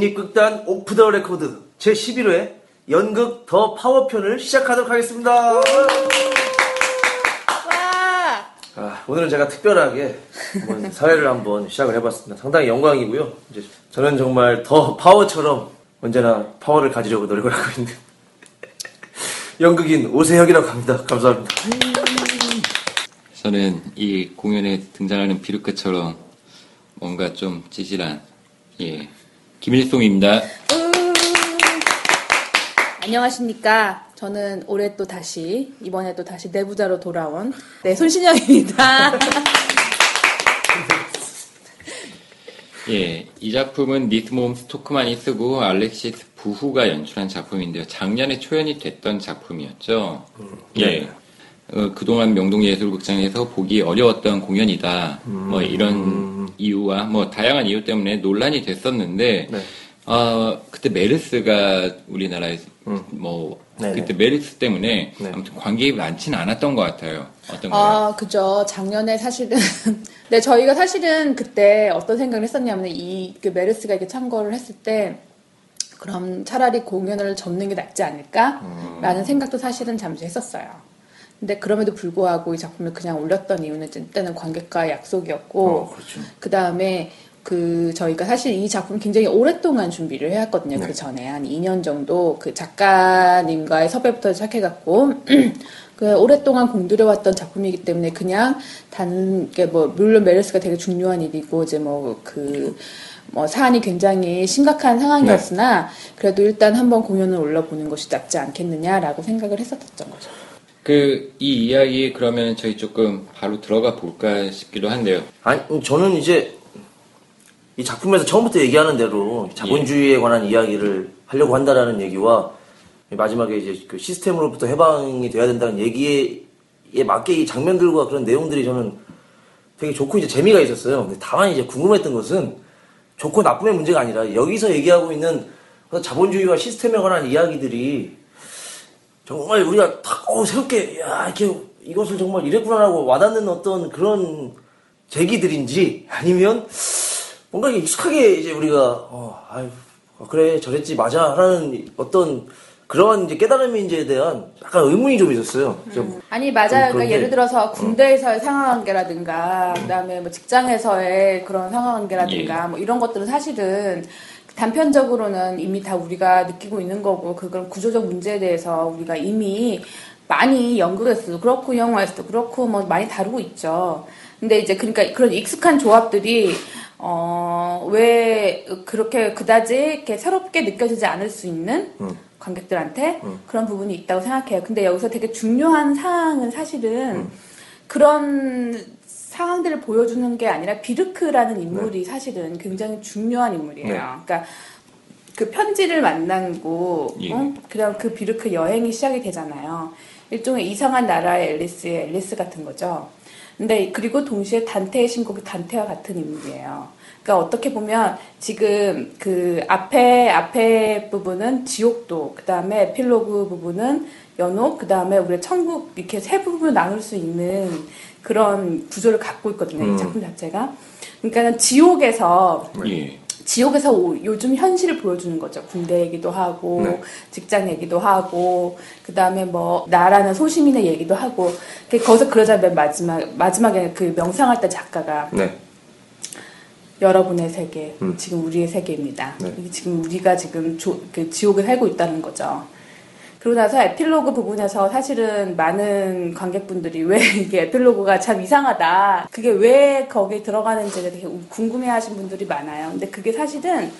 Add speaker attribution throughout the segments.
Speaker 1: 국립극단 Off the Record 제11회 연극 The Power편을 시작하도록 하겠습니다.
Speaker 2: 와!
Speaker 1: 아, 오늘은 제가 특별하게 한번 사회를 한번 시작을 해봤습니다. 상당히 영광이고요. 이제 저는 정말 The Power처럼 언제나 파워를 가지려고 노력을 하고 있는 연극인 오세혁이라고 합니다. 감사합니다.
Speaker 3: 저는 이 공연에 등장하는 비루크처럼 뭔가 좀 찌질한 예 김일송입니다.
Speaker 2: 안녕하십니까. 저는 올해 또 다시, 이번에 또 다시 내부자로 돌아온, 네, 손신영입니다.
Speaker 3: 예, 이 작품은 니트몸 스토크만이 쓰고 알렉시스 부후가 연출한 작품인데요. 작년에 초연이 됐던 작품이었죠. 예. 어, 그동안 명동예술극장에서 보기 어려웠던 공연이다. 뭐 이런 이유와 뭐 다양한 이유 때문에 논란이 됐었는데,
Speaker 1: 네.
Speaker 3: 어, 그때 메르스가 우리나라에 뭐
Speaker 1: 네네.
Speaker 3: 그때 메르스 때문에
Speaker 1: 네.
Speaker 3: 아무튼 관객이 많지는 않았던 것 같아요. 어떤가요?
Speaker 2: 아, 그죠. 작년에 사실은, 네, 저희가 사실은 그때 어떤 생각을 했었냐면, 이, 그 메르스가 이렇게 참고를 했을 때, 그럼 차라리 공연을 접는 게 낫지 않을까? 라는 생각도 사실은 잠시 했었어요. 근데 그럼에도 불구하고 이 작품을 그냥 올렸던 이유는 일단은 관객과의 약속이었고,
Speaker 1: 어, 그렇죠.
Speaker 2: 그 다음에 그 저희가 사실 이 작품 굉장히 오랫동안 준비를 해왔거든요.
Speaker 1: 네.
Speaker 2: 그 전에 한 2년 정도 그 작가님과의 섭외부터 시작해갖고 그 오랫동안 공들여왔던 작품이기 때문에 그냥 단뭐 물론 메르스가 되게 중요한 일이고 이제 뭐 그 뭐 사안이 굉장히 심각한 상황이었으나 그래도 일단 한번 공연을 올려보는 것이 낫지 않겠느냐라고 생각을 했었던 거죠.
Speaker 3: 그 이 이야기 그러면 저희 조금 바로 들어가 볼까 싶기도 한데요.
Speaker 1: 아니, 음, 저는 이제 이 작품에서 처음부터 얘기하는 대로 자본주의에 관한 이야기를 하려고 한다라는 얘기와 마지막에 이제 그 시스템으로부터 해방이 돼야 된다는 얘기에 맞게 이 장면들과 그런 내용들이 저는 되게 좋고 이제 재미가 있었어요. 근데 다만 이제 궁금했던 것은 좋고 나쁨의 문제가 아니라 여기서 얘기하고 있는 어떤 자본주의와 시스템에 관한 이야기들이 정말 우리가 딱 어, 새롭게 야 이렇게 이것을 정말 이랬구나라고 와닿는 어떤 그런 제기들인지 아니면 뭔가 익숙하게 이제 우리가 어 아유 어, 그래 저랬지 맞아 라는 어떤 그런 이제 깨달음인지에 대한 약간 의문이 좀 있었어요. 좀
Speaker 2: 아니 맞아요. 그러니까 예를 들어서 군대에서의 상하관계라든가 그다음에 뭐 직장에서의 그런 상하관계라든가 뭐 이런 것들은 사실은 단편적으로는 이미 다 우리가 느끼고 있는 거고 그런 구조적 문제에 대해서 우리가 이미 많이 연극에서도 그렇고 영화에서도 그렇고 뭐 많이 다루고 있죠. 근데 이제 그러니까 그런 익숙한 조합들이 어, 왜 그렇게 그다지 이렇게 새롭게 느껴지지 않을 수 있는 관객들한테 그런 부분이 있다고 생각해요. 근데 여기서 되게 중요한 사항은 사실은 그런 상황들을 보여주는 게 아니라 비르크라는 인물이 사실은 굉장히 중요한 인물이에요.
Speaker 1: 네.
Speaker 2: 그러니까 그 편지를 만나고
Speaker 3: 예.
Speaker 2: 어? 그다음 그 비르크 여행이 시작이 되잖아요. 일종의 이상한 나라의 앨리스의 앨리스 같은 거죠. 근데 그리고 동시에 단테의 신곡이 단테와 같은 인물이에요. 그러니까 어떻게 보면 지금 그 앞에 앞에 부분은 지옥도, 그 다음에 에필로그 부분은 연옥, 그 다음에 우리 천국 이렇게 세 부분을 나눌 수 있는 그런 구조를 갖고 있거든요.
Speaker 1: 음.
Speaker 2: 이 작품 자체가. 그러니까 지옥에서
Speaker 3: 예.
Speaker 2: 지옥에서 오- 요즘 현실을 보여주는 거죠. 군대 얘기도 하고,
Speaker 1: 네.
Speaker 2: 직장 얘기도 하고, 그 다음에 뭐, 나라는 소시민의 얘기도 하고, 그- 거기서 그러자면 마지막, 마지막에 그 명상할 때 작가가
Speaker 1: 네.
Speaker 2: 여러분의 세계,
Speaker 1: 음.
Speaker 2: 지금 우리의 세계입니다.
Speaker 1: 네.
Speaker 2: 지금 우리가 지금 조- 그 지옥에 살고 있다는 거죠. 그러고 나서 에필로그 부분에서 사실은 많은 관객분들이 왜 이게 에필로그가 참 이상하다. 그게 왜 거기에 들어가는지에 되게 궁금해 하신 분들이 많아요. 근데 그게 사실은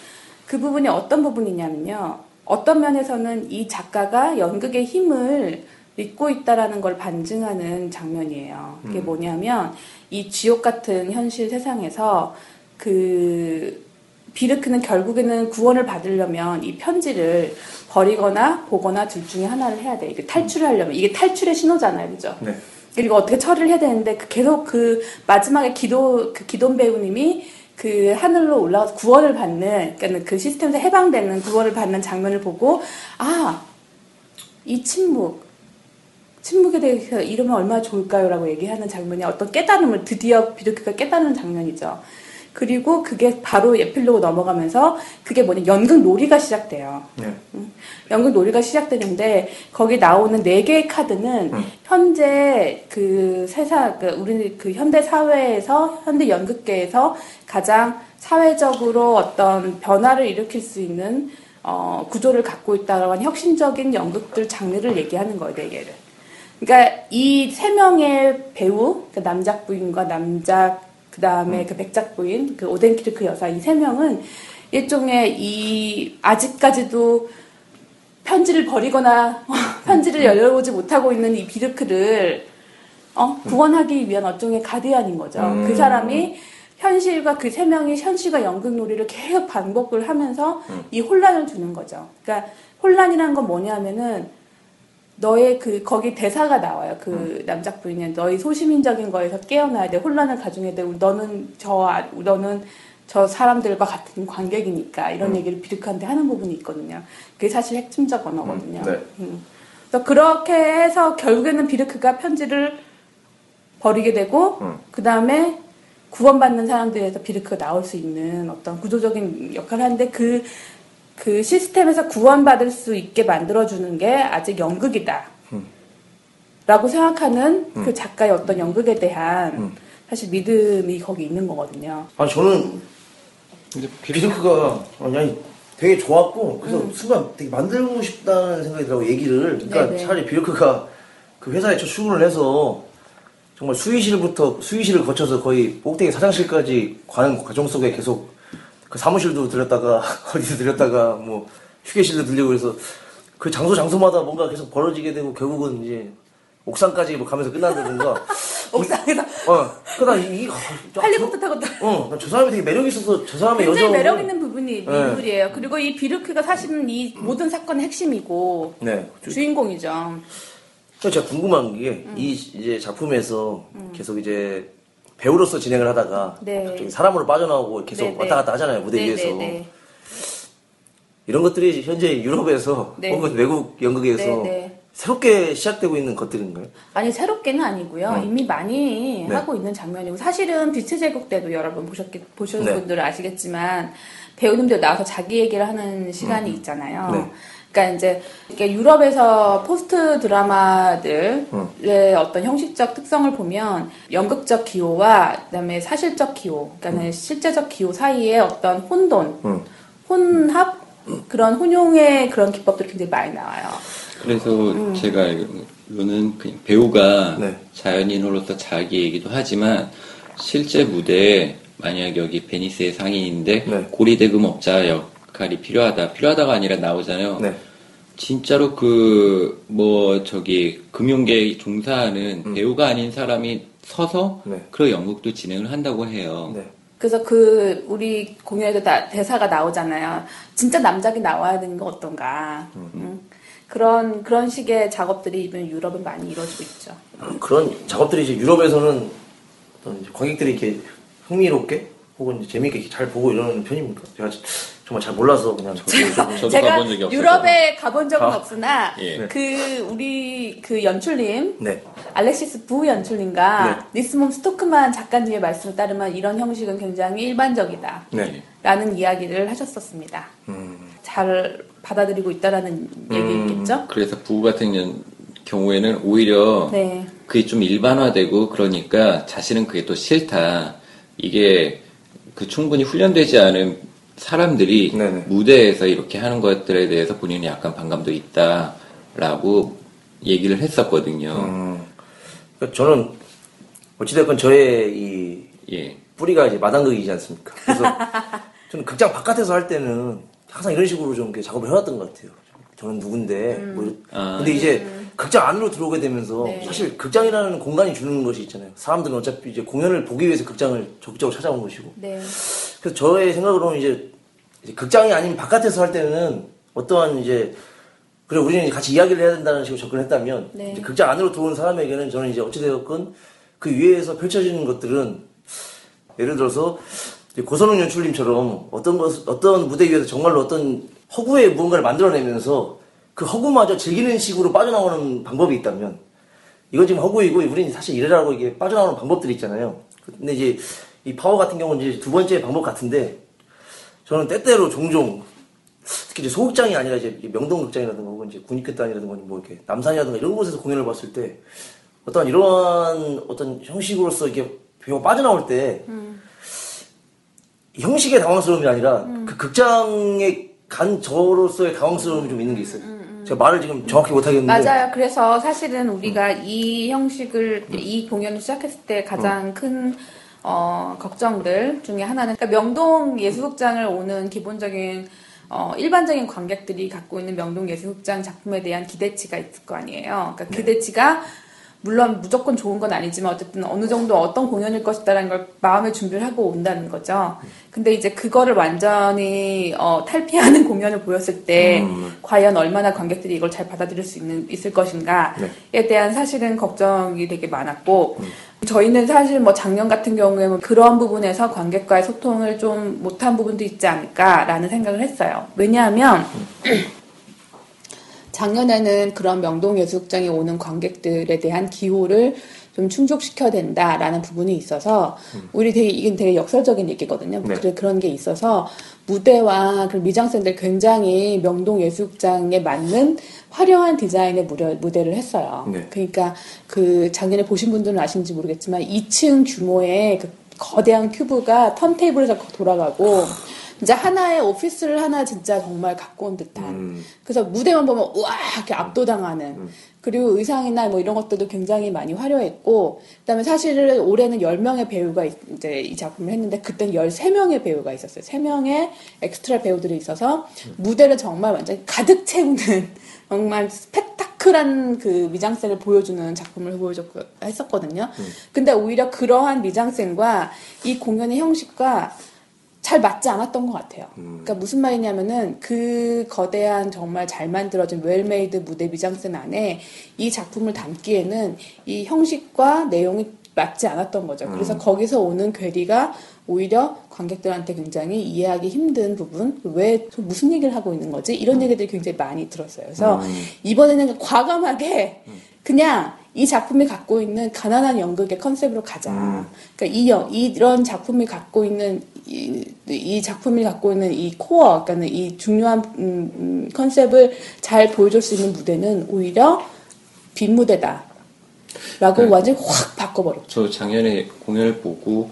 Speaker 2: 그 부분이 어떤 부분이냐면요. 어떤 면에서는 이 작가가 연극의 힘을 믿고 있다라는 걸 반증하는 장면이에요. 그게 뭐냐면 이 지옥 같은 현실 세상에서 그 비르크는 결국에는 구원을 받으려면 이 편지를 버리거나 보거나 둘 중에 하나를 해야 돼. 이게 탈출을 하려면 이게 탈출의 신호잖아요, 그죠?
Speaker 1: 네.
Speaker 2: 그리고 어떻게 처리를 해야 되는데 그 계속 그 마지막에 기도 그 기돈 배우님이 그 하늘로 올라가서 구원을 받는 그러니까 그 시스템에서 해방되는 구원을 받는 장면을 보고 아 이 침묵 침묵에 대해서 이러면 얼마나 좋을까요라고 얘기하는 장면이 어떤 깨달음을 드디어 비르크가 깨달은 장면이죠. 그리고 그게 바로 에필로그 넘어가면서 그게 뭐냐 연극 놀이가 시작돼요.
Speaker 1: 네.
Speaker 2: 연극 놀이가 시작되는데 거기 나오는 네 개의 카드는 현재 그 세상 그 우리 그 현대 사회에서 현대 연극계에서 가장 사회적으로 어떤 변화를 일으킬 수 있는 어, 구조를 갖고 있다고 하는 혁신적인 연극들 장르를 얘기하는 거예요, 네 개를. 그러니까 이 세 명의 배우, 그 남작 부인과 남작 그 다음에 그 백작 부인, 그 오덴키르 그 여사 이 세 명은 일종의 이 아직까지도 편지를 버리거나 편지를 열어보지 못하고 있는 이 비르크를 어? 구원하기 위한 어종의 가디안인 거죠.
Speaker 1: 음.
Speaker 2: 그 사람이 현실과 그 세 명이 현실과 연극 놀이를 계속 반복을 하면서 이 혼란을 주는 거죠. 그러니까 혼란이란 건 뭐냐면은 너의 그 거기 대사가 나와요. 그 남작 부인은 너희 소시민적인 거에서 깨어나야 돼. 혼란을 가중해야 돼. 너는 저 아- 너는 저 사람들과 같은 관객이니까 이런 얘기를 비르크한테 하는 부분이 있거든요. 그게 사실 핵심적 언어거든요.
Speaker 1: 음, 네.
Speaker 2: 음. 그래서 그렇게 해서 결국에는 비르크가 편지를 버리게 되고
Speaker 1: 음.
Speaker 2: 그 다음에 구원받는 사람들에서 비르크가 나올 수 있는 어떤 구조적인 역할을 하는데 그, 그 시스템에서 구원받을 수 있게 만들어주는 게 아직 연극이다.
Speaker 1: 음.
Speaker 2: 라고 생각하는 그 작가의 어떤 연극에 대한
Speaker 1: 음.
Speaker 2: 사실 믿음이 거기 있는 거거든요.
Speaker 1: 아니 저는
Speaker 3: 근데
Speaker 1: 비르크가 아니, 아니 되게 좋았고 그래서
Speaker 2: 음.
Speaker 1: 순간 되게 만들고 싶다는 생각이 들고 얘기를 그러니까
Speaker 2: 네네.
Speaker 1: 차라리 비르크가 그 회사에 첫 출근을 해서 정말 수의실부터 수의실을 거쳐서 거의 꼭대기 사장실까지 가는 과정 속에 계속 그 사무실도 들렸다가 어디도 들렸다가 뭐 휴게실도 들리고 그래서 그 장소 장소마다 뭔가 계속 벌어지게 되고 결국은 이제 옥상까지 뭐 가면서 끝난다든가
Speaker 2: 옥상에서
Speaker 1: 어 그러다 이, 이
Speaker 2: 할리부터 타고 또
Speaker 1: 어, 저 사람이 되게 매력 있어서 저 사람의
Speaker 2: 굉장히
Speaker 1: 여정
Speaker 2: 매력 있는 부분이
Speaker 1: 네.
Speaker 2: 인물이에요. 그리고 이 비르크가 사실은 이 모든 사건의 핵심이고
Speaker 1: 네.
Speaker 2: 주인공이죠.
Speaker 1: 제가 궁금한 게
Speaker 2: 음.
Speaker 1: 이 이제 작품에서 계속 이제 배우로서 진행을 하다가
Speaker 2: 네.
Speaker 1: 갑자기 사람으로 빠져나오고 계속
Speaker 2: 네, 네.
Speaker 1: 왔다 갔다 하잖아요 무대
Speaker 2: 네,
Speaker 1: 위에서
Speaker 2: 네, 네.
Speaker 1: 이런 것들이 현재 유럽에서
Speaker 2: 네.
Speaker 1: 혹은 외국 연극에서. 새롭게 시작되고 있는 것들인가요?
Speaker 2: 아니 새롭게는 아니고요.
Speaker 1: 음.
Speaker 2: 이미 많이
Speaker 1: 네.
Speaker 2: 하고 있는 장면이고 사실은 빛의 제국 때도 여러분 보셨겠 보신
Speaker 1: 네.
Speaker 2: 분들은 아시겠지만 배우님들 나와서 자기 얘기를 하는 시간이 있잖아요.
Speaker 1: 네.
Speaker 2: 그러니까 이제 유럽에서 포스트 드라마들의
Speaker 1: 음.
Speaker 2: 어떤 형식적 특성을 보면 연극적 기호와 그다음에 사실적 기호, 그러니까 실제적 기호 사이에 어떤 혼돈,
Speaker 1: 음.
Speaker 2: 혼합 그런 혼용의 그런 기법들이 굉장히 많이 나와요.
Speaker 3: 그래서
Speaker 2: 음.
Speaker 3: 제가 알기로는 그냥 배우가
Speaker 1: 네.
Speaker 3: 자연인으로서 자기 얘기도 하지만 실제 무대에 만약 여기 베니스의 상인인데
Speaker 1: 네.
Speaker 3: 고리대금업자 역할이 필요하다 필요하다가 아니라 나오잖아요.
Speaker 1: 네.
Speaker 3: 진짜로 그 뭐 저기 금융계에 종사하는
Speaker 1: 음.
Speaker 3: 배우가 아닌 사람이 서서
Speaker 1: 네.
Speaker 3: 그런 연극도 진행을 한다고 해요.
Speaker 1: 네.
Speaker 2: 그래서 그 우리 공연에도 다 대사가 나오잖아요. 진짜 남작이 나와야 되는 거 어떤가. 음. 그런 그런 식의 작업들이 이번 유럽은 많이 이루어지고 있죠.
Speaker 1: 그런 작업들이 이제 유럽에서는 어떤 이제 관객들이 이렇게 흥미롭게 혹은 이제 재미있게 이렇게 잘 보고 이러는 편입니까? 제가 정말 잘 몰라서 그냥 저도
Speaker 3: 저도
Speaker 2: 제가
Speaker 3: 가본 적이.
Speaker 2: 유럽에 가본 적은
Speaker 1: 아.
Speaker 2: 없으나
Speaker 3: 예.
Speaker 2: 그 우리 그 연출님
Speaker 1: 네.
Speaker 2: 알렉시스 부 연출님과
Speaker 1: 네.
Speaker 2: 니스몬 스토크만 작가님의 말씀을 따르면 이런 형식은 굉장히 일반적이다.
Speaker 1: 네.
Speaker 2: 라는 이야기를 하셨었습니다.
Speaker 1: 음.
Speaker 2: 잘 받아들이고 있다라는 얘기겠죠?
Speaker 3: 그래서 부부 같은 년- 경우에는 오히려
Speaker 2: 네.
Speaker 3: 그게 좀 일반화되고 그러니까 자신은 그게 또 싫다. 이게 그 충분히 훈련되지 않은 사람들이
Speaker 1: 네네.
Speaker 3: 무대에서 이렇게 하는 것들에 대해서 본인이 약간 반감도 있다라고 얘기를 했었거든요.
Speaker 1: 음. 그러니까 저는 어찌됐건 저의 이
Speaker 3: 예.
Speaker 1: 뿌리가 이제 마당극이지 않습니까? 그래서 저는 극장 바깥에서 할 때는 항상 이런 식으로 좀 이렇게 작업을 해왔던 것 같아요. 저는 누군데. 뭐 이런-
Speaker 3: 아.
Speaker 1: 근데 이제 극장 안으로 들어오게 되면서
Speaker 2: 네.
Speaker 1: 사실 극장이라는 공간이 주는 것이 있잖아요. 사람들은 어차피 이제 공연을 보기 위해서 극장을 적극적으로 찾아온 것이고.
Speaker 2: 네.
Speaker 1: 그래서 저의 생각으로는 이제, 이제 극장이 아닌 바깥에서 할 때는 어떠한 이제 그래 우리는 이제 같이 이야기를 해야 된다는 식으로 접근했다면
Speaker 2: 네.
Speaker 1: 이제 극장 안으로 들어온 사람에게는 저는 이제 어찌되었건 그 위에서 펼쳐지는 것들은 예를 들어서 고선웅 연출님처럼 어떤 것 어떤 무대 위에서 정말로 어떤 허구의 무언가를 만들어내면서 그 허구마저 즐기는 식으로 빠져나오는 방법이 있다면 이건 지금 허구이고 우리는 사실 이래라고 이게 빠져나오는 방법들이 있잖아요. 근데 이제 이 파워 같은 경우는 이제 두 번째 방법 같은데 저는 때때로 종종 특히 이제 소극장이 아니라 이제 명동극장이라든가 혹은 이제 군익극단이라든가 뭐 이렇게 남산이라든가 이런 곳에서 공연을 봤을 때 어떤 이러한 어떤 형식으로서 이게 배우가 빠져나올 때 형식의 당황스러움이 아니라 그 극장에 간 저로서의 당황스러움이 좀 있는 게 있어요. 제가 말을 지금 정확히 못 하겠는데
Speaker 2: 맞아요. 그래서 사실은 우리가 이 형식을 이 공연을 시작했을 때 가장 큰 어, 걱정들 중에 하나는 그러니까 명동 예술극장을 오는 기본적인 어, 일반적인 관객들이 갖고 있는 명동 예술극장 작품에 대한 기대치가 있을 거 아니에요. 그러니까 기대치가 물론 무조건 좋은 건 아니지만 어쨌든 어느 정도 어떤 공연일 것이다라는 걸 마음의 준비를 하고 온다는 거죠. 근데 이제 그거를 완전히 어, 탈피하는 공연을 보였을 때 과연 얼마나 관객들이 이걸 잘 받아들일 수 있는 있을 것인가에 대한 사실은 걱정이 되게 많았고 저희는 사실 뭐 작년 같은 경우에 뭐 그런 부분에서 관객과의 소통을 좀 못한 부분도 있지 않을까라는 생각을 했어요. 왜냐하면 작년에는 그런 명동 예술극장에 오는 관객들에 대한 기호를 좀 충족시켜야 된다라는 부분이 있어서 우리 되게 이건 되게 역설적인 얘기거든요.
Speaker 1: 네.
Speaker 2: 그래 그런 게 있어서 무대와 그 미장센들 굉장히 명동 예술극장에 맞는 화려한 디자인의 무대, 무대를 했어요.
Speaker 1: 네.
Speaker 2: 그러니까 그 작년에 보신 분들은 아시는지 모르겠지만 2층 규모의 그 거대한 큐브가 턴테이블에서 돌아가고 진짜 하나의 오피스를 하나 진짜 정말 갖고 온 듯한.
Speaker 1: 음.
Speaker 2: 그래서 무대만 보면 우와! 이렇게 압도당하는. 그리고 의상이나 뭐 이런 것들도 굉장히 많이 화려했고 그다음에 사실은 올해는 10명의 배우가 이- 이제 이 작품을 했는데 그때는 13명의 배우가 있었어요. 3명의 엑스트라 배우들이 있어서 무대를 정말 완전히 가득 채우는 정말 스펙타클한 그 미장센을 보여주는 작품을 보여줬고 했었거든요. 근데 오히려 그러한 미장센과 이 공연의 형식과 잘 맞지 않았던 것 같아요. 그러니까 무슨 말이냐면은 그 거대한 정말 잘 만들어진 well-made 무대 미장센 안에 이 작품을 담기에는 이 형식과 내용이 맞지 않았던 거죠. 그래서 거기서 오는 괴리가 오히려 관객들한테 굉장히 이해하기 힘든 부분, 왜 무슨 얘기를 하고 있는 거지? 이런 얘기들이 굉장히 많이 들었어요. 그래서 이번에는 과감하게 그냥 이 작품이 갖고 있는 가난한 연극의 컨셉으로 가자. 그러니까 이 영, 이런 작품이 갖고 있는 이, 이 작품이 갖고 있는 이 코어, 그러니까 이 중요한 음, 음, 컨셉을 잘 보여줄 수 있는 무대는 오히려 빈 무대다. 라고
Speaker 3: 네.
Speaker 2: 완전히 확 바꿔버렸죠.
Speaker 3: 저 작년에 공연을 보고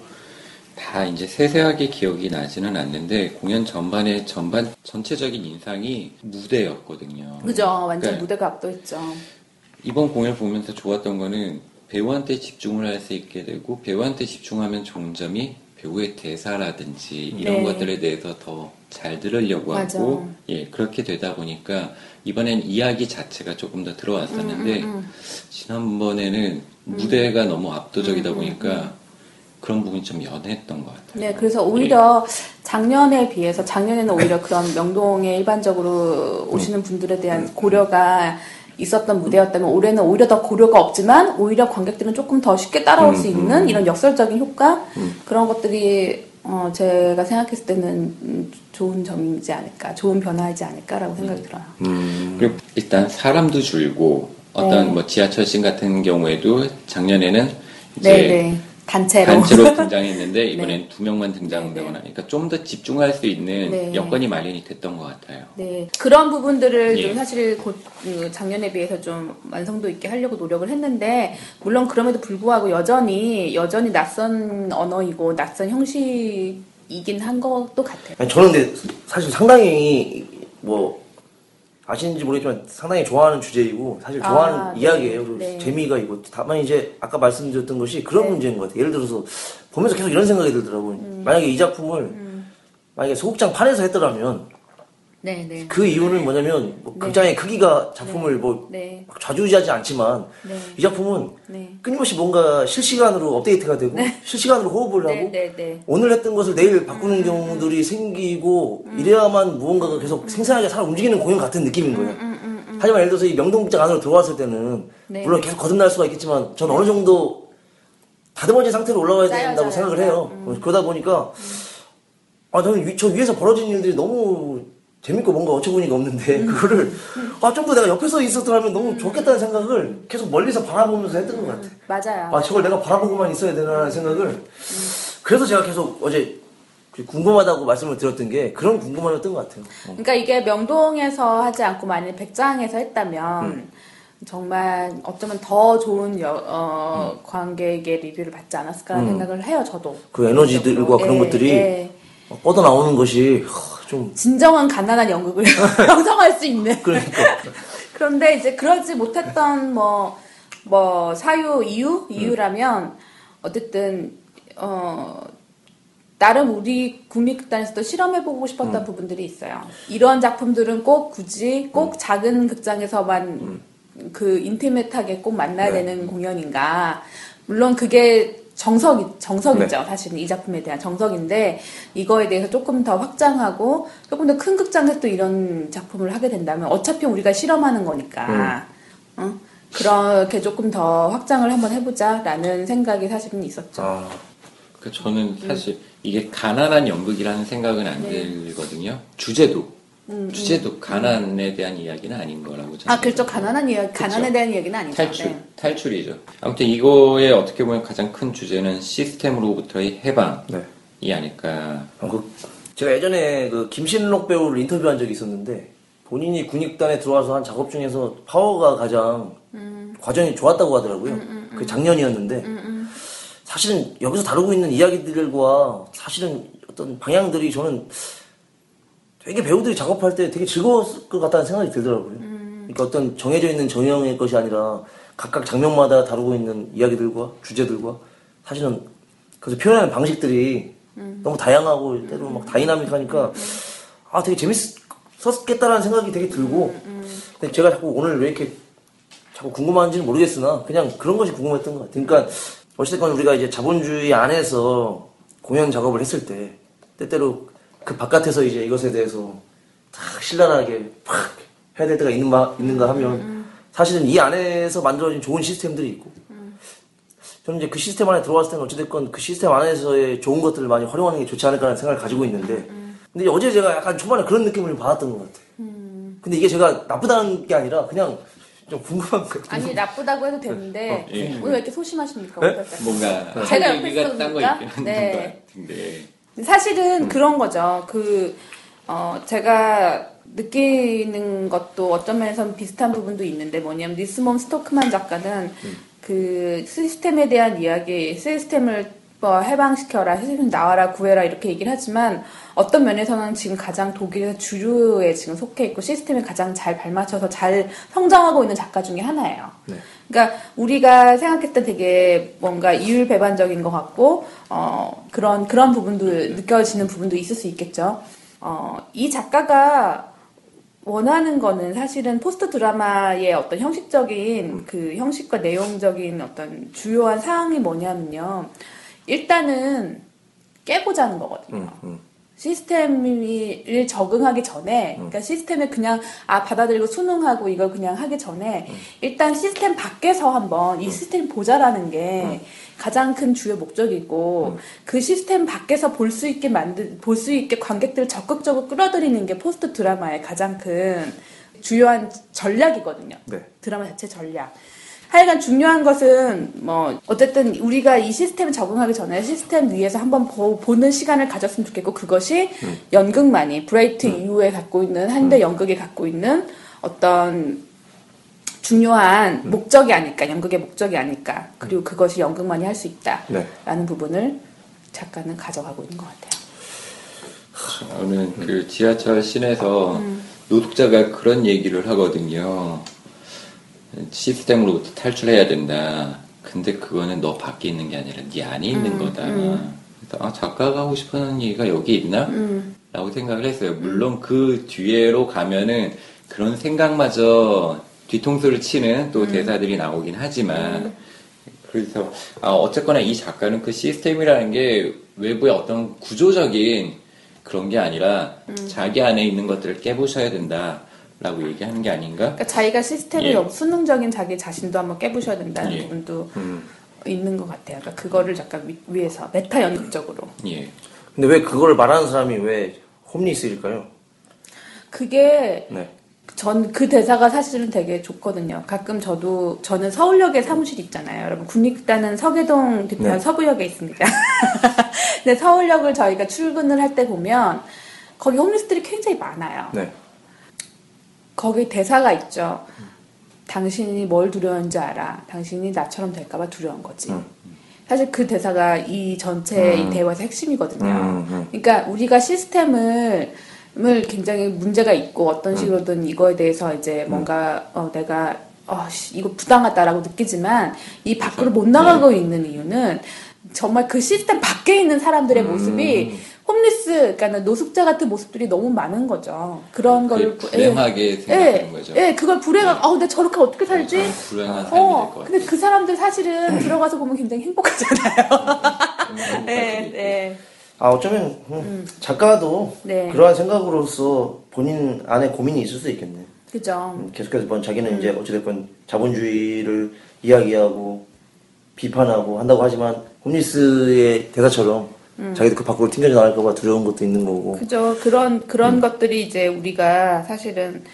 Speaker 3: 다 이제 세세하게 기억이 나지는 않는데 공연 전반의 전반 전체적인 인상이 무대였거든요.
Speaker 2: 그죠? 완전
Speaker 3: 네.
Speaker 2: 무대가 압도했죠.
Speaker 3: 이번 공연을 보면서 좋았던 거는 배우한테 집중을 할 수 있게 되고 배우한테 집중하면 좋은 점이 배우의 대사라든지 이런
Speaker 2: 네.
Speaker 3: 것들에 대해서 더 잘 들으려고
Speaker 2: 맞아.
Speaker 3: 하고 예 그렇게 되다 보니까 이번엔 이야기 자체가 조금 더 들어왔었는데
Speaker 2: 음,
Speaker 3: 지난번에는 무대가 너무 압도적이다 보니까 그런 부분이 좀 연했던 것 같아요.
Speaker 2: 네, 그래서 오히려 작년에 비해서 작년에는 오히려 그런 명동에 일반적으로 오시는 분들에 대한 고려가 있었던 무대였다면 올해는 오히려 더 고려가 없지만 오히려 관객들은 조금 더 쉽게 따라올 수 있는 이런 역설적인 효과 그런 것들이 어, 제가 생각했을 때는 음, 좋은 점이지 않을까, 좋은 변화이지 않을까라고 생각이 들어요.
Speaker 1: 음.
Speaker 3: 그리고 일단 사람도 줄고 어떤
Speaker 2: 네.
Speaker 3: 뭐 지하철 씬 같은 경우에도 작년에는 이제
Speaker 2: 네, 네. 단체로.
Speaker 3: 단체로 등장했는데 이번엔 두 명만 등장한다거나
Speaker 2: 네, 네.
Speaker 3: 그러니까 좀 더 집중할 수 있는
Speaker 2: 네.
Speaker 3: 여건이 마련이 됐던 것 같아요.
Speaker 2: 네, 그런 부분들을
Speaker 3: 예.
Speaker 2: 좀 사실 곧, 그 작년에 비해서 좀 완성도 있게 하려고 노력을 했는데, 물론 그럼에도 불구하고 여전히, 여전히 낯선 언어이고, 낯선 형식이긴 한 것도 같아요.
Speaker 1: 아니, 저는 근데 사실 상당히 뭐 아시는지 모르겠지만 상당히 좋아하는 주제이고 사실 좋아하는
Speaker 2: 아, 네.
Speaker 1: 이야기예요. 그리고
Speaker 2: 네.
Speaker 1: 재미가 있고 다만 이제 아까 말씀드렸던 것이 그런
Speaker 2: 네.
Speaker 1: 문제인 것 같아요. 예를 들어서 보면서 계속 이런 생각이 들더라고요.
Speaker 2: 음.
Speaker 1: 만약에 이 작품을 만약에 소극장 판에서 했더라면
Speaker 2: 네, 네.
Speaker 1: 그 이유는 뭐냐면 뭐 극장의 크기가 작품을 뭐
Speaker 2: 네.
Speaker 1: 막 좌지우지하지 않지만
Speaker 2: 네.
Speaker 1: 이 작품은
Speaker 2: 네.
Speaker 1: 끊임없이 뭔가 실시간으로 업데이트가 되고 실시간으로 호흡을
Speaker 2: 네,
Speaker 1: 하고
Speaker 2: 네, 네.
Speaker 1: 오늘 했던 것을 내일 바꾸는 경우들이 생기고
Speaker 2: 음.
Speaker 1: 이래야만 무언가가 계속 생생하게 살아 움직이는 공연 같은 느낌인 거예요.
Speaker 2: 음,
Speaker 1: 하지만 예를 들어서 이 명동극장 안으로 들어왔을 때는
Speaker 2: 네.
Speaker 1: 물론 계속 거듭날 수가 있겠지만 저는 어느 정도 다듬어진 상태로 올라와야
Speaker 2: 짜요,
Speaker 1: 된다고
Speaker 2: 짜요,
Speaker 1: 생각을
Speaker 2: 짜요.
Speaker 1: 해요.
Speaker 2: 음.
Speaker 1: 그러다 보니까 아 저는 위- 저 위에서 벌어진 일들이 너무 재밌고 뭔가 어처구니가 없는데
Speaker 2: 음.
Speaker 1: 그거를 아 좀 더 내가 옆에서 있었더라면 너무 좋겠다는 생각을 계속 멀리서 바라보면서 했던 것 같아.
Speaker 2: 맞아요.
Speaker 1: 아 저걸 내가 바라보고만 있어야 되나라는 생각을 그래서 제가 계속 어제 궁금하다고 말씀을 드렸던 게 그런 궁금함이었던 것 같아요. 어.
Speaker 2: 그러니까 이게 명동에서 하지 않고 만약 백장에서 했다면
Speaker 1: 음.
Speaker 2: 정말 어쩌면 더 좋은 여- 어, 관객의 리뷰를 받지 않았을까라는
Speaker 1: 음.
Speaker 2: 생각을 해요, 저도.
Speaker 1: 그 에너지들과 그런
Speaker 2: 예,
Speaker 1: 것들이
Speaker 2: 예.
Speaker 1: 막 뻗어 나오는 것이 하, 좀
Speaker 2: 진정한 가난한 연극을 형성할 수 있는.
Speaker 1: 그러니까
Speaker 2: 그런데 이제 그러지 못했던 뭐, 뭐, 사유, 이유? 이유라면, 어쨌든, 어, 나름 우리 국립극단에서도 실험해보고 싶었던 부분들이 있어요. 이런 작품들은 꼭 굳이 꼭 작은 극장에서만 그 인티메트하게 꼭 만나야
Speaker 1: 네.
Speaker 2: 되는 공연인가. 물론 그게 정석, 정석이죠. 사실은 이 작품에 대한 정석인데, 이거에 대해서 조금 더 확장하고, 조금 더 큰 극장에서 또 이런 작품을 하게 된다면, 어차피 우리가 실험하는 거니까, 어? 그렇게 조금 더 확장을 한번 해보자라는 생각이 사실은 있었죠.
Speaker 1: 아,
Speaker 3: 그 저는 사실 이게 가난한 연극이라는 생각은 안
Speaker 2: 네.
Speaker 3: 들거든요. 주제도 주제도 가난에 대한 이야기는 아닌 거라고 저는
Speaker 2: 음, 아, 그렇죠. 가난한 이야기, 가난에 대한 이야기는 아니죠.
Speaker 3: 탈출
Speaker 2: 네.
Speaker 3: 탈출이죠. 아무튼 이거의 어떻게 보면 가장 큰 주제는 시스템으로부터의 해방이
Speaker 1: 네.
Speaker 3: 아닐까.
Speaker 1: 아, 그, 제가 예전에 그 김신록 배우를 인터뷰한 적이 있었는데 본인이 군익단에 들어와서 한 작업 중에서 파워가 가장 과정이 좋았다고 하더라고요. 그 작년이었는데 사실은 여기서 다루고 있는 이야기들과 사실은 어떤 방향들이 저는 되게 배우들이 작업할 때 되게 즐거웠을 것 같다는 생각이 들더라고요. 그러니까 어떤 정해져 있는 전형의 것이 아니라 각각 장면마다 다루고 있는 이야기들과 주제들과 사실은 그래서 표현하는 방식들이 너무 다양하고 때로 막 다이나믹하니까 아 되게 재밌었겠다라는 생각이 되게 들고 근데 제가 자꾸 오늘 왜 이렇게 자꾸 궁금한지는 모르겠으나 그냥 그런 것이 궁금했던 것 같아요. 그러니까 어찌됐건 우리가 이제 자본주의 안에서 공연 작업을 했을 때 때때로 그 바깥에서 이제 이것에 대해서 탁 신랄하게 팍 해야 될 때가 있는 바, 있는가 하면 사실은 이 안에서 만들어진 좋은 시스템들이 있고 저는 이제 그 시스템 안에 들어왔을 때는 어찌됐건 그 시스템 안에서의 좋은 것들을 많이 활용하는 게 좋지 않을까라는 생각을 가지고 있는데 근데 어제 제가 약간 초반에 그런 느낌을 받았던 것 같아요. 근데 이게 제가 나쁘다는 게 아니라 그냥 좀 궁금한 거
Speaker 2: 아니, 나쁘다고 해도 되는데,
Speaker 3: 어, 예.
Speaker 2: 오늘 왜 이렇게 소심하십니까?
Speaker 1: 네?
Speaker 3: 뭔가
Speaker 2: 제가
Speaker 3: 할
Speaker 2: 옆에
Speaker 3: 얘기가 딴거
Speaker 2: 있으니까?
Speaker 3: 있긴
Speaker 2: 네. 사실은 그런 거죠. 그, 어, 제가 느끼는 것도 어떤 면에서는 비슷한 부분도 있는데 뭐냐면 니스몬 스토크만 작가는 그 시스템에 대한 이야기, 시스템을 뭐 해방시켜라, 시스템 나와라, 구해라 이렇게 얘기를 하지만 어떤 면에서는 지금 가장 독일에서 주류에 지금 속해 있고 시스템에 가장 잘 발맞춰서 잘 성장하고 있는 작가 중에 하나예요.
Speaker 1: 네.
Speaker 2: 그러니까 우리가 생각했을 때 되게 뭔가 이율배반적인 것 같고 어 그런 그런 부분도 느껴지는 부분도 있을 수 있겠죠. 어 이 작가가 원하는 거는 사실은 포스트 드라마의 어떤 형식적인 그 형식과 내용적인 어떤 주요한 사항이 뭐냐면요. 일단은 깨보자는 거거든요.
Speaker 1: 음, 음.
Speaker 2: 시스템을 적응하기 전에, 그러니까 시스템을 그냥 아 받아들이고 순응하고 이걸 그냥 하기 전에 일단 시스템 밖에서 한번 이 시스템 보자라는 게 가장 큰 주요 목적이고 그 시스템 밖에서 볼 수 있게 만들 볼수 있게 관객들을 적극적으로 끌어들이는 게 포스트 드라마의 가장 큰 주요한 전략이거든요.
Speaker 1: 네.
Speaker 2: 드라마 자체 전략. 하여간 중요한 것은 뭐 어쨌든 우리가 이 시스템에 적응하기 전에 시스템 위에서 한번 보, 는 시간을 가졌으면 좋겠고 그것이 연극만이 브레히트 이후에 갖고 있는 현대 연극이 갖고 있는 어떤 중요한 목적이 아닐까 연극의 목적이 아닐까. 그리고 그것이 연극만이 할 수 있다라는
Speaker 1: 네.
Speaker 2: 부분을 작가는 가져가고 있는 것 같아요.
Speaker 3: 저는 그 지하철 씬에서 노숙자가 그런 얘기를 하거든요. 시스템으로부터 탈출해야 된다. 근데 그거는 너 밖에 있는 게 아니라 네 안에 있는 거다. 그래서 아, 작가가 하고 싶은 얘기가 여기 있나? 라고 생각을 했어요. 물론 그 뒤에로 가면은 그런 생각마저 뒤통수를 치는 또 대사들이 나오긴 하지만 그래서 아, 어쨌거나 이 작가는 그 시스템이라는 게 외부의 어떤 구조적인 그런 게 아니라 자기 안에 있는 것들을 깨부셔야 된다 라고 얘기하는 게 아닌가?
Speaker 2: 그러니까 자기가 시스템을
Speaker 3: 예.
Speaker 2: 수능적인 자기 자신도 한번 깨부셔야 된다는
Speaker 3: 예.
Speaker 2: 부분도
Speaker 1: 음.
Speaker 2: 있는 것 같아요. 그러니까 그거를 약간 위, 위에서 메타 연극적으로
Speaker 3: 예.
Speaker 1: 근데 왜 그걸 말하는 사람이 왜 홈리스일까요?
Speaker 2: 그게
Speaker 1: 네.
Speaker 2: 전그 대사가 사실은 되게 좋거든요. 가끔 저도 저는 서울역에 사무실 있잖아요. 여러분 국립극단은 서계동 뒤편
Speaker 1: 네.
Speaker 2: 서구역에 있습니다. 근데 서울역을 저희가 출근을 할 때 보면 거기 홈리스들이 굉장히 많아요.
Speaker 1: 네.
Speaker 2: 거기 대사가 있죠. 당신이 뭘 두려운지 알아. 당신이 나처럼 될까봐 두려운 거지.
Speaker 1: 음.
Speaker 2: 사실 그 대사가 이 전체 이
Speaker 1: 음.
Speaker 2: 대화에서 핵심이거든요.
Speaker 1: 음, 음.
Speaker 2: 그러니까 우리가 시스템을 을 굉장히 문제가 있고
Speaker 1: 음.
Speaker 2: 어떤 식으로든 이거에 대해서 이제 뭔가 어, 내가 어, 씨, 이거 부당하다라고 느끼지만 이 밖으로 못 나가고 있는 이유는 정말 그 시스템 밖에 있는 사람들의
Speaker 1: 음.
Speaker 2: 모습이 홈리스, 그러니까 노숙자 같은 모습들이 너무 많은 거죠. 그런
Speaker 3: 그게
Speaker 2: 걸
Speaker 3: 불행하게 생각하는 거죠.
Speaker 2: 예, 그걸 불행한, 아, 근데 저렇게 어떻게 살지?
Speaker 3: 불행한 삶이 될것
Speaker 2: 어,
Speaker 3: 같아요.
Speaker 2: 근데 그 사람들 사실은 들어가서 보면 굉장히 행복하잖아요.
Speaker 3: 음,
Speaker 2: 네, 네.
Speaker 1: 아 어쩌면 음, 작가도
Speaker 2: 네.
Speaker 1: 그러한 생각으로서 본인 안에 고민이 있을 수 있겠네.
Speaker 2: 그죠.
Speaker 1: 음, 계속해서 뭐 자기는
Speaker 2: 음.
Speaker 1: 이제 어찌됐건 자본주의를 이야기하고 비판하고 한다고 하지만 홈리스의 대사처럼
Speaker 2: 음.
Speaker 1: 자기도 그 밖으로 튕겨져 나갈까봐 두려운 것도 있는 거고.
Speaker 2: 그죠. 그런, 그런 것들이 이제 우리가 사실은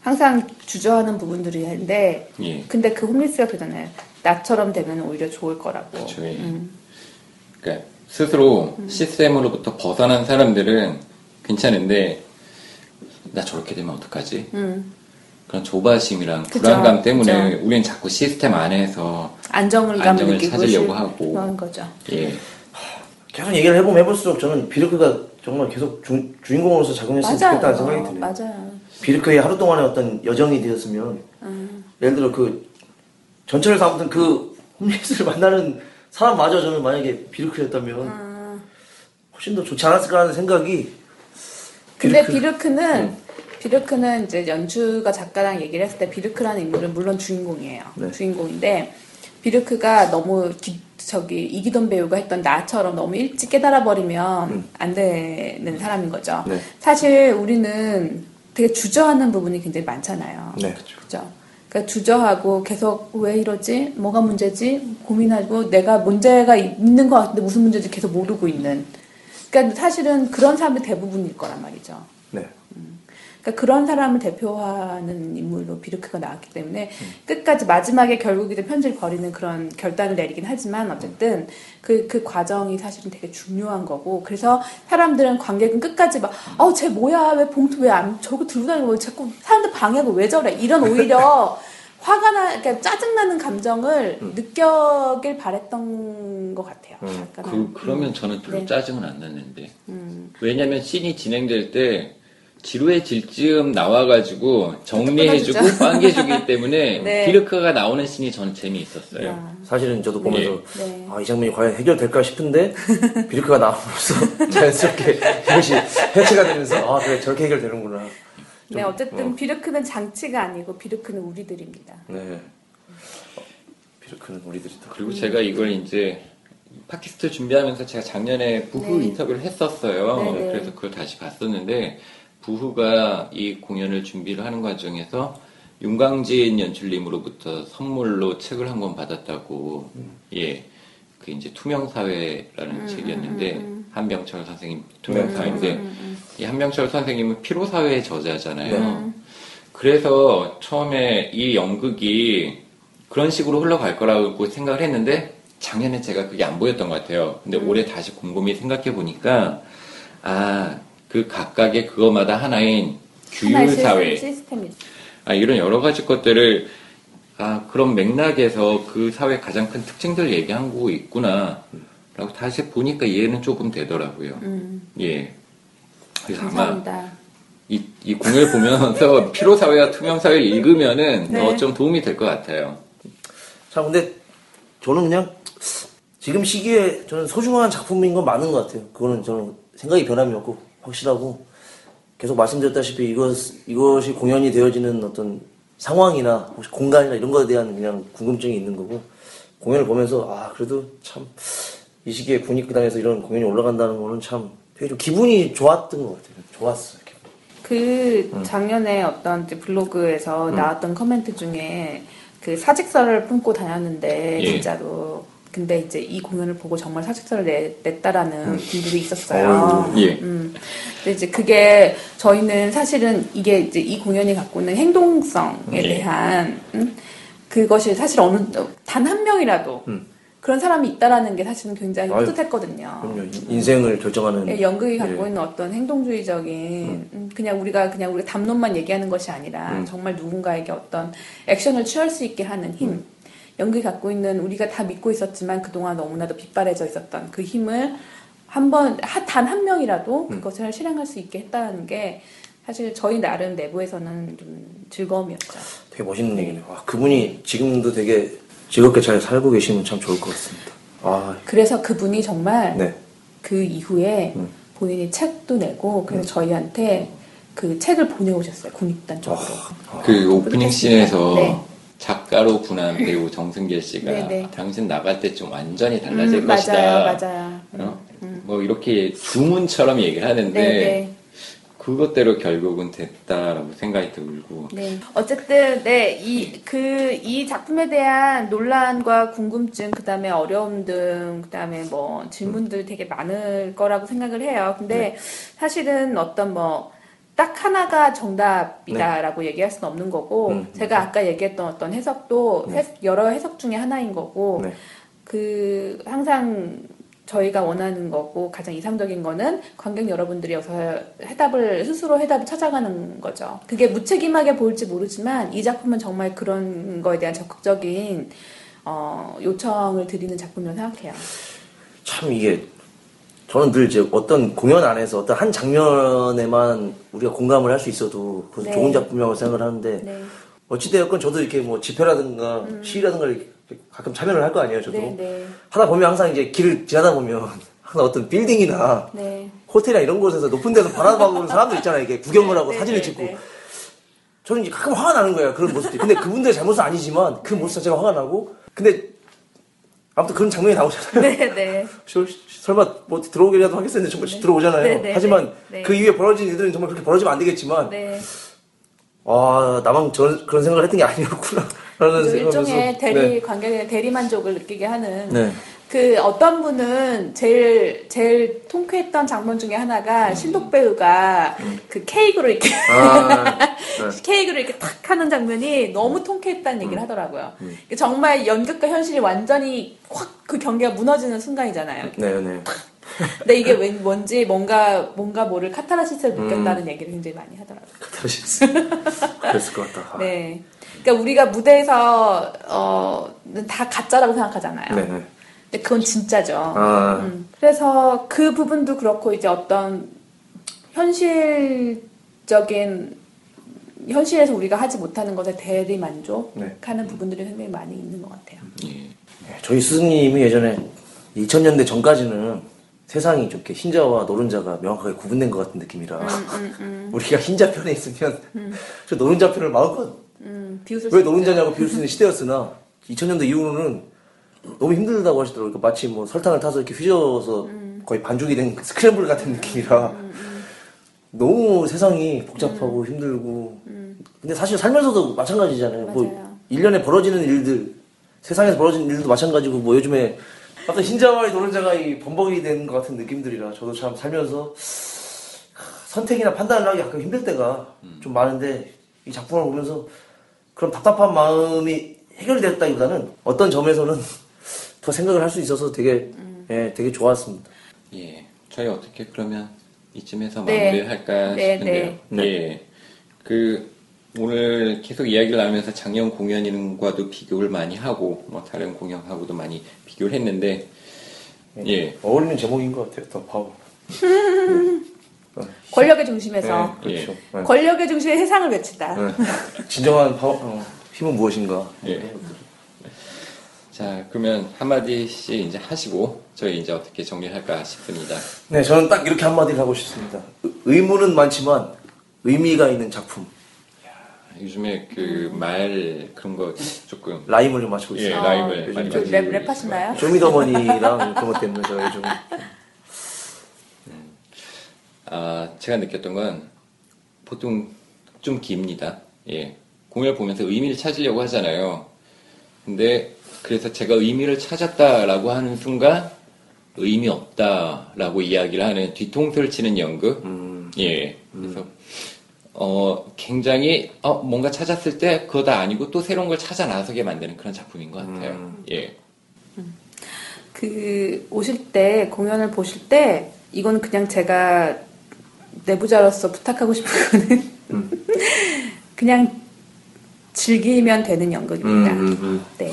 Speaker 2: 항상 주저하는 부분들인데,
Speaker 3: 예.
Speaker 2: 근데 그 홈리스가 그러잖아요. 나처럼 되면 오히려 좋을 거라고.
Speaker 3: 그쵸, 예.
Speaker 2: 음.
Speaker 3: 그러니까 스스로 시스템으로부터 벗어난 사람들은 괜찮은데 나 저렇게 되면 어떡하지?
Speaker 2: 음.
Speaker 3: 그런 조바심이랑
Speaker 2: 그쵸,
Speaker 3: 불안감 때문에
Speaker 2: 그쵸.
Speaker 3: 우리는 자꾸 시스템 안에서
Speaker 2: 안정을
Speaker 3: 안정을 찾으려고
Speaker 2: 싶-
Speaker 3: 하고.
Speaker 2: 그런 거죠.
Speaker 3: 예
Speaker 1: 계속 얘기를 해보면 해볼수록 저는 비르크가 정말 계속 주, 주인공으로서 작용했으면 좋겠다는 생각이
Speaker 2: 맞아요.
Speaker 1: 드네요.
Speaker 2: 맞아요.
Speaker 1: 비르크의 하루 동안의 어떤 여정이 되었으면
Speaker 2: 음.
Speaker 1: 예를 들어 그 전철에서 아무튼 그 홈리스를 만나는 사람마저 저는 만약에 비르크였다면
Speaker 2: 음.
Speaker 1: 훨씬 더 좋지 않았을까 하는 생각이
Speaker 2: 근데
Speaker 1: 비르크-
Speaker 2: 비르크는 비르크는 이제 연주가 작가랑 얘기를 했을 때 비르크라는 인물은 물론 주인공이에요.
Speaker 1: 네.
Speaker 2: 주인공인데 비르크가 너무 기- 저기 이기돈 배우가 했던 나처럼 너무 일찍 깨달아 버리면 안 되는 사람인 거죠.
Speaker 1: 네.
Speaker 2: 사실 우리는 되게 주저하는 부분이 굉장히 많잖아요.
Speaker 1: 네.
Speaker 2: 그죠? 그러니까 주저하고 계속 왜 이러지? 뭐가 문제지? 고민하고 내가 문제가 있는 것 같은데 무슨 문제인지 계속 모르고 있는. 그러니까 사실은 그런 사람이 대부분일 거란 말이죠.
Speaker 1: 네.
Speaker 2: 그러니까 그런 사람을 대표하는 인물로 비르크가 나왔기 때문에 끝까지 마지막에 결국 이제 편지를 버리는 그런 결단을 내리긴 하지만 어쨌든 그, 그 과정이 사실은 되게 중요한 거고 그래서 사람들은 관객은 끝까지 막 어우 쟤 뭐야 왜 봉투 왜 안 저거 들고 다니고 왜 자꾸 사람들 방해하고 왜 저래 이런 오히려 화가 나 그러니까 짜증나는 감정을 느껴길 바랬던 것 같아요. 약간은.
Speaker 3: 그, 그러면 저는 별로
Speaker 2: 네.
Speaker 3: 짜증은 안 났는데
Speaker 2: 음.
Speaker 3: 왜냐면 씬이 진행될 때 지루해질 즈음 나와가지고 정리해주고. 빵개주기 때문에
Speaker 2: 네.
Speaker 3: 비르크가 나오는 씬이 저는 재미있었어요
Speaker 2: 야,
Speaker 1: 사실은 저도 보면서
Speaker 2: 네.
Speaker 1: 아, 이 장면이 과연 해결될까 싶은데 비르크가 나옴으로써 자연스럽게 이것이 해체가 되면서 아 그래 저렇게 해결되는구나.
Speaker 2: 네, 어쨌든 비르크는 장치가 아니고 비르크는 우리들입니다.
Speaker 1: 네. 어, 비르크는 우리들이다.
Speaker 3: 그리고 제가 이걸 이제 팟캐스트 준비하면서 제가 작년에 부후
Speaker 2: 네.
Speaker 3: 인터뷰를 했었어요.
Speaker 2: 네, 네.
Speaker 3: 그래서 그걸 다시 봤었는데 부후가 이 공연을 준비를 하는 과정에서 윤광진 연출님으로부터 선물로 책을 한 권 받았다고 예. 그 이제 투명 사회라는 책이었는데 한병철 선생님 투명
Speaker 1: 네.
Speaker 3: 사회인데 이 한병철 선생님은 피로 사회의 저자잖아요.
Speaker 2: 네.
Speaker 3: 그래서 처음에 이 연극이 그런 식으로 흘러갈 거라고 생각을 했는데 작년에 제가 그게 안 보였던 것 같아요. 근데 올해 다시 곰곰이 생각해 보니까 아 그 각각의 그거마다 하나인 규율 사회,
Speaker 2: 시스템.
Speaker 3: 아 이런 여러 가지 것들을 아 그런 맥락에서 그 사회 가장 큰 특징들 얘기하고 있구나라고 다시 보니까 이해는 조금 되더라고요.
Speaker 2: 음,
Speaker 3: 예. 그래서 아마
Speaker 2: 감사합니다.
Speaker 3: 이, 이 공을 보면서 피로 사회와 투명 사회를 읽으면은
Speaker 2: 네.
Speaker 3: 더좀 도움이 될 것 같아요.
Speaker 1: 자 근데 저는 그냥 지금 시기에 저는 소중한 작품인 건 많은 것 같아요. 그거는 저는 생각이 변함이 없고 확실하고 계속 말씀드렸다시피 이것 이것이 공연이 되어지는 어떤 상황이나 혹시 공간이나 이런 것에 대한 그냥 궁금증이 있는 거고 공연을 보면서 아 그래도 참 이 시기에 군익구단에서 이런 공연이 올라간다는 거는 참 되게 좀 기분이 좋았던 것 같아요. 좋았어요.
Speaker 2: 그
Speaker 3: 음.
Speaker 2: 작년에 어떤 블로그에서 나왔던 커멘트 중에 그 사직서를 품고 다녔는데
Speaker 3: 예.
Speaker 2: 진짜로 근데 이제 이 공연을 보고 정말 사직서를 내, 냈다라는 분들이 있었어요.
Speaker 3: 예.
Speaker 2: 음. 근데 이제 그게 저희는 사실은 이게 이제 이 공연이 갖고 있는 행동성에
Speaker 3: 예.
Speaker 2: 대한 음? 그것이 사실 어느 단 한 명이라도
Speaker 1: 음.
Speaker 2: 그런 사람이 있다라는 게 사실은 굉장히
Speaker 1: 아유,
Speaker 2: 뿌듯했거든요.
Speaker 1: 그럼요. 인생을 결정하는
Speaker 2: 예, 연극이 갖고
Speaker 1: 예.
Speaker 2: 있는 어떤 행동주의적인 음, 그냥 우리가 그냥 우리 담론만 얘기하는 것이 아니라
Speaker 1: 음.
Speaker 2: 정말 누군가에게 어떤 액션을 취할 수 있게 하는 힘.
Speaker 1: 음.
Speaker 2: 연극이 갖고 있는 우리가 다 믿고 있었지만 그동안 너무나도 빗발해져 있었던 그 힘을 한번 단 한 명이라도
Speaker 1: 음.
Speaker 2: 그것을 실행할 수 있게 했다는 게 사실 저희 나름 내부에서는 좀 즐거움이었죠.
Speaker 1: 되게 멋있는 얘기네요. 와, 그분이 지금도 되게 즐겁게 잘 살고 계시면 참 좋을 것 같습니다. 아,
Speaker 2: 그래서 그분이 정말
Speaker 1: 네.
Speaker 2: 그 이후에
Speaker 1: 음.
Speaker 2: 본인이 책도 내고 그래서 저희한테 그 책을 보내오셨어요 국립극단 쪽으로.
Speaker 3: 그 오프닝 씬에서
Speaker 2: 네.
Speaker 3: 작가로 분한 배우 정승길 씨가
Speaker 2: 네, 네.
Speaker 3: 당신 나갈 때 좀 완전히 달라질
Speaker 2: 음,
Speaker 3: 것이다.
Speaker 2: 맞아요, 맞아요.
Speaker 3: 어? 뭐 이렇게 주문처럼 얘기를 하는데
Speaker 2: 네, 네.
Speaker 3: 그것대로 결국은 됐다라고 생각이 들고
Speaker 2: 네. 어쨌든 네, 이그 이 작품에 대한 논란과 궁금증, 그다음에 어려움 등 그다음에 뭐 질문들 되게 많을 거라고 생각을 해요. 근데
Speaker 1: 네.
Speaker 2: 사실은 어떤 뭐 딱 하나가 정답이다라고 얘기할 수는 없는 거고
Speaker 1: 네. 음,
Speaker 2: 제가 아까 얘기했던 어떤 해석도
Speaker 1: 네.
Speaker 2: 해- 여러 해석 중에 하나인 거고
Speaker 1: 네.
Speaker 2: 그 항상 저희가 원하는 거고 가장 이상적인 거는 관객 여러분들이 여기서 해답을 스스로 해답을 찾아가는 거죠. 그게 무책임하게 보일지 모르지만 이 작품은 정말 그런 거에 대한 적극적인 어, 요청을 드리는 작품이라고 생각해요.
Speaker 1: 참 이게 저는 늘 이제 어떤 공연 안에서 어떤 한 장면에만 우리가 공감을 할 수 있어도 그것은
Speaker 2: 네.
Speaker 1: 좋은 작품이라고 생각을 하는데
Speaker 2: 네,
Speaker 1: 어찌되었건 저도 이렇게 뭐 집회라든가 시위라든가 이렇게 가끔 참여를 할 거 아니에요 저도.
Speaker 2: 네, 네,
Speaker 1: 하다 보면 항상 이제 길을 지나다 보면 항상 어떤 빌딩이나
Speaker 2: 네.
Speaker 1: 호텔이나 이런 곳에서 높은 데서 바라보는 사람들 있잖아요 이게 구경을 하고
Speaker 2: 네,
Speaker 1: 사진을
Speaker 2: 네,
Speaker 1: 찍고.
Speaker 2: 네.
Speaker 1: 저는 이제 가끔 화가 나는 거예요 그런 모습들이. 근데 그분들의 잘못은 아니지만 그 모습 자체가 화가 나고. 근데 아무튼 그런 장면이 나오잖아요
Speaker 2: 네, 네.
Speaker 1: 저- 설마 뭐 들어오기라도 하겠었는데 정말 들어오잖아요.
Speaker 2: 네, 네,
Speaker 1: 하지만
Speaker 2: 네.
Speaker 1: 그 이후에 벌어진 일들은 정말 그렇게 벌어지면 안 되겠지만
Speaker 2: 네.
Speaker 1: 와 나만 저, 그런 생각을 했던 게 아니었구나 라는
Speaker 2: 좀
Speaker 1: 생각을
Speaker 2: 일종의 대리
Speaker 1: 네.
Speaker 2: 관객의 대리 만족을 느끼게 하는
Speaker 1: 네.
Speaker 2: 그 어떤 분은 제일 제일 통쾌했던 장면 중에 하나가 신독 배우가 그 케이크로 이렇게
Speaker 1: 아, 네.
Speaker 2: 케이크를 이렇게 탁 하는 장면이 너무 통쾌했다는
Speaker 1: 음.
Speaker 2: 얘기를 하더라고요. 정말 연극과 현실이 완전히 확 그 경계가 무너지는 순간이잖아요.
Speaker 1: 네, 네.
Speaker 2: 근데 이게 왠 뭔지 뭔가 뭔가 모를 카타르시스를
Speaker 1: 음.
Speaker 2: 느꼈다는 얘기를 굉장히 많이 하더라고요.
Speaker 1: 카타르시스. 그랬을 것 같다. 아,
Speaker 2: 네. 그러니까 우리가 무대에서 어다 가짜라고 생각하잖아요.
Speaker 1: 네, 네.
Speaker 2: 근데 그건 진짜죠.
Speaker 1: 아,
Speaker 2: 음, 그래서 그 부분도 그렇고 이제 어떤 현실적인 현실에서 우리가 하지 못하는 것에 대리 만족하는
Speaker 1: 네.
Speaker 2: 부분들이 굉장히 많이 있는 것 같아요.
Speaker 3: 예.
Speaker 1: 네, 저희 스승님이 예전에 2000년대 전까지는 세상이 좀 이렇게 흰자와 노른자가 명확하게 구분된 것 같은 느낌이라
Speaker 2: 음,
Speaker 1: 우리가 흰자 편에 있으면 저 노른자 편을 마음껏
Speaker 2: 음, 왜수
Speaker 1: 노른자냐고 비울 수 있는 시대였으나 2000년대 이후로는 너무 힘들다고 하시더라고요. 그러니까 마치 뭐 설탕을 타서 이렇게 휘저어서
Speaker 2: 음.
Speaker 1: 거의 반죽이 된 스크램블 같은 느낌이라 너무 세상이 복잡하고 힘들고 근데 사실 살면서도 마찬가지잖아요. 뭐
Speaker 2: 음. 맞아요.
Speaker 1: 1년에 벌어지는 일들 세상에서 벌어지는 일도 마찬가지고 뭐 요즘에 어떤 흰자와 이 노른자가 이 범벅이 된 것 같은 느낌들이라 저도 참 살면서 선택이나 판단을 하기 가끔 힘들 때가 좀 많은데 이 작품을 보면서 그런 답답한 마음이 해결됐다기보다는 어떤 점에서는 더 생각을 할 수 있어서 되게 예, 되게 좋았습니다.
Speaker 3: 예. 저희 어떻게 그러면 이쯤에서
Speaker 2: 네.
Speaker 3: 마무리를 할까
Speaker 2: 네,
Speaker 3: 싶은데요.
Speaker 1: 네.
Speaker 3: 예. 그 오늘 계속 이야기를 나누면서 작년 공연과도 비교를 많이 하고 뭐 다른 공연하고도 많이 비교를 했는데 예.
Speaker 1: 어울리는 제목인 것 같아요. The Power.
Speaker 2: 권력의 중심에서
Speaker 1: 네, 그렇죠. 네.
Speaker 2: 권력의 중심에 세상을 외친다.
Speaker 1: 네. 진정한 파워, 어, 힘은 무엇인가?
Speaker 3: 예. 자, 그러면 한마디씩 이제 하시고 저희 이제 어떻게 정리할까 싶습니다.
Speaker 1: 네, 저는 딱 이렇게 한마디를 하고 싶습니다. 의- 의문은 많지만 의미가 있는 작품.
Speaker 3: 요즘에 그 말 그런 거 조금
Speaker 1: rhyme을 좀 맞추고
Speaker 3: 예,
Speaker 1: 있어요.
Speaker 3: rhyme을
Speaker 1: 요즘
Speaker 3: 많이
Speaker 2: 그
Speaker 1: 저기
Speaker 2: 랩, 랩하시나요?
Speaker 1: 쇼미더머니랑 그런 것 때문에 저희 좀
Speaker 3: 아, 제가 느꼈던 건 보통 좀 깁니다. 예. 공연을 보면서 의미를 찾으려고 하잖아요. 근데 그래서 제가 의미를 찾았다라고 하는 순간 의미 없다라고 이야기를 하는 뒤통수를 치는 연극.
Speaker 1: 음.
Speaker 3: 예. 그래서 어 굉장히 어 뭔가 찾았을 때 그거 다 아니고 또 새로운 걸 찾아 나서게 만드는 그런 작품인 것 같아요.
Speaker 1: 음.
Speaker 3: 예.
Speaker 2: 그 오실 때 공연을 보실 때 이건 그냥 제가 내부자로서 부탁하고 싶은 거는
Speaker 1: 음.
Speaker 2: 그냥 즐기면 되는 연극입니다.
Speaker 1: 음, 음, 음.
Speaker 2: 네,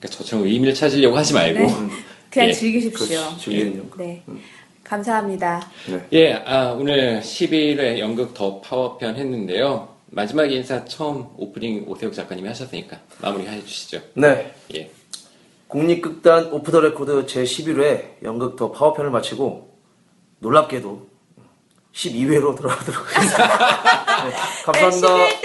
Speaker 3: 그러니까 저처럼 의미를 찾으려고 하지 말고
Speaker 2: 네. 그냥
Speaker 3: 예.
Speaker 2: 즐기십시오.
Speaker 1: 그렇지, 즐기는 연극.
Speaker 2: 네, 감사합니다.
Speaker 1: 네.
Speaker 3: 예, 아, 오늘 11회 연극 The Power편 했는데요. 마지막 인사 처음 오프닝 오세욱 작가님이 하셨으니까 마무리 해주시죠.
Speaker 1: 네.
Speaker 3: 예.
Speaker 1: 국립극단 Off the Record 제11회 연극 The Power편을 마치고 놀랍게도 12회로 돌아가도록 하겠습니다. 네, 감사합니다.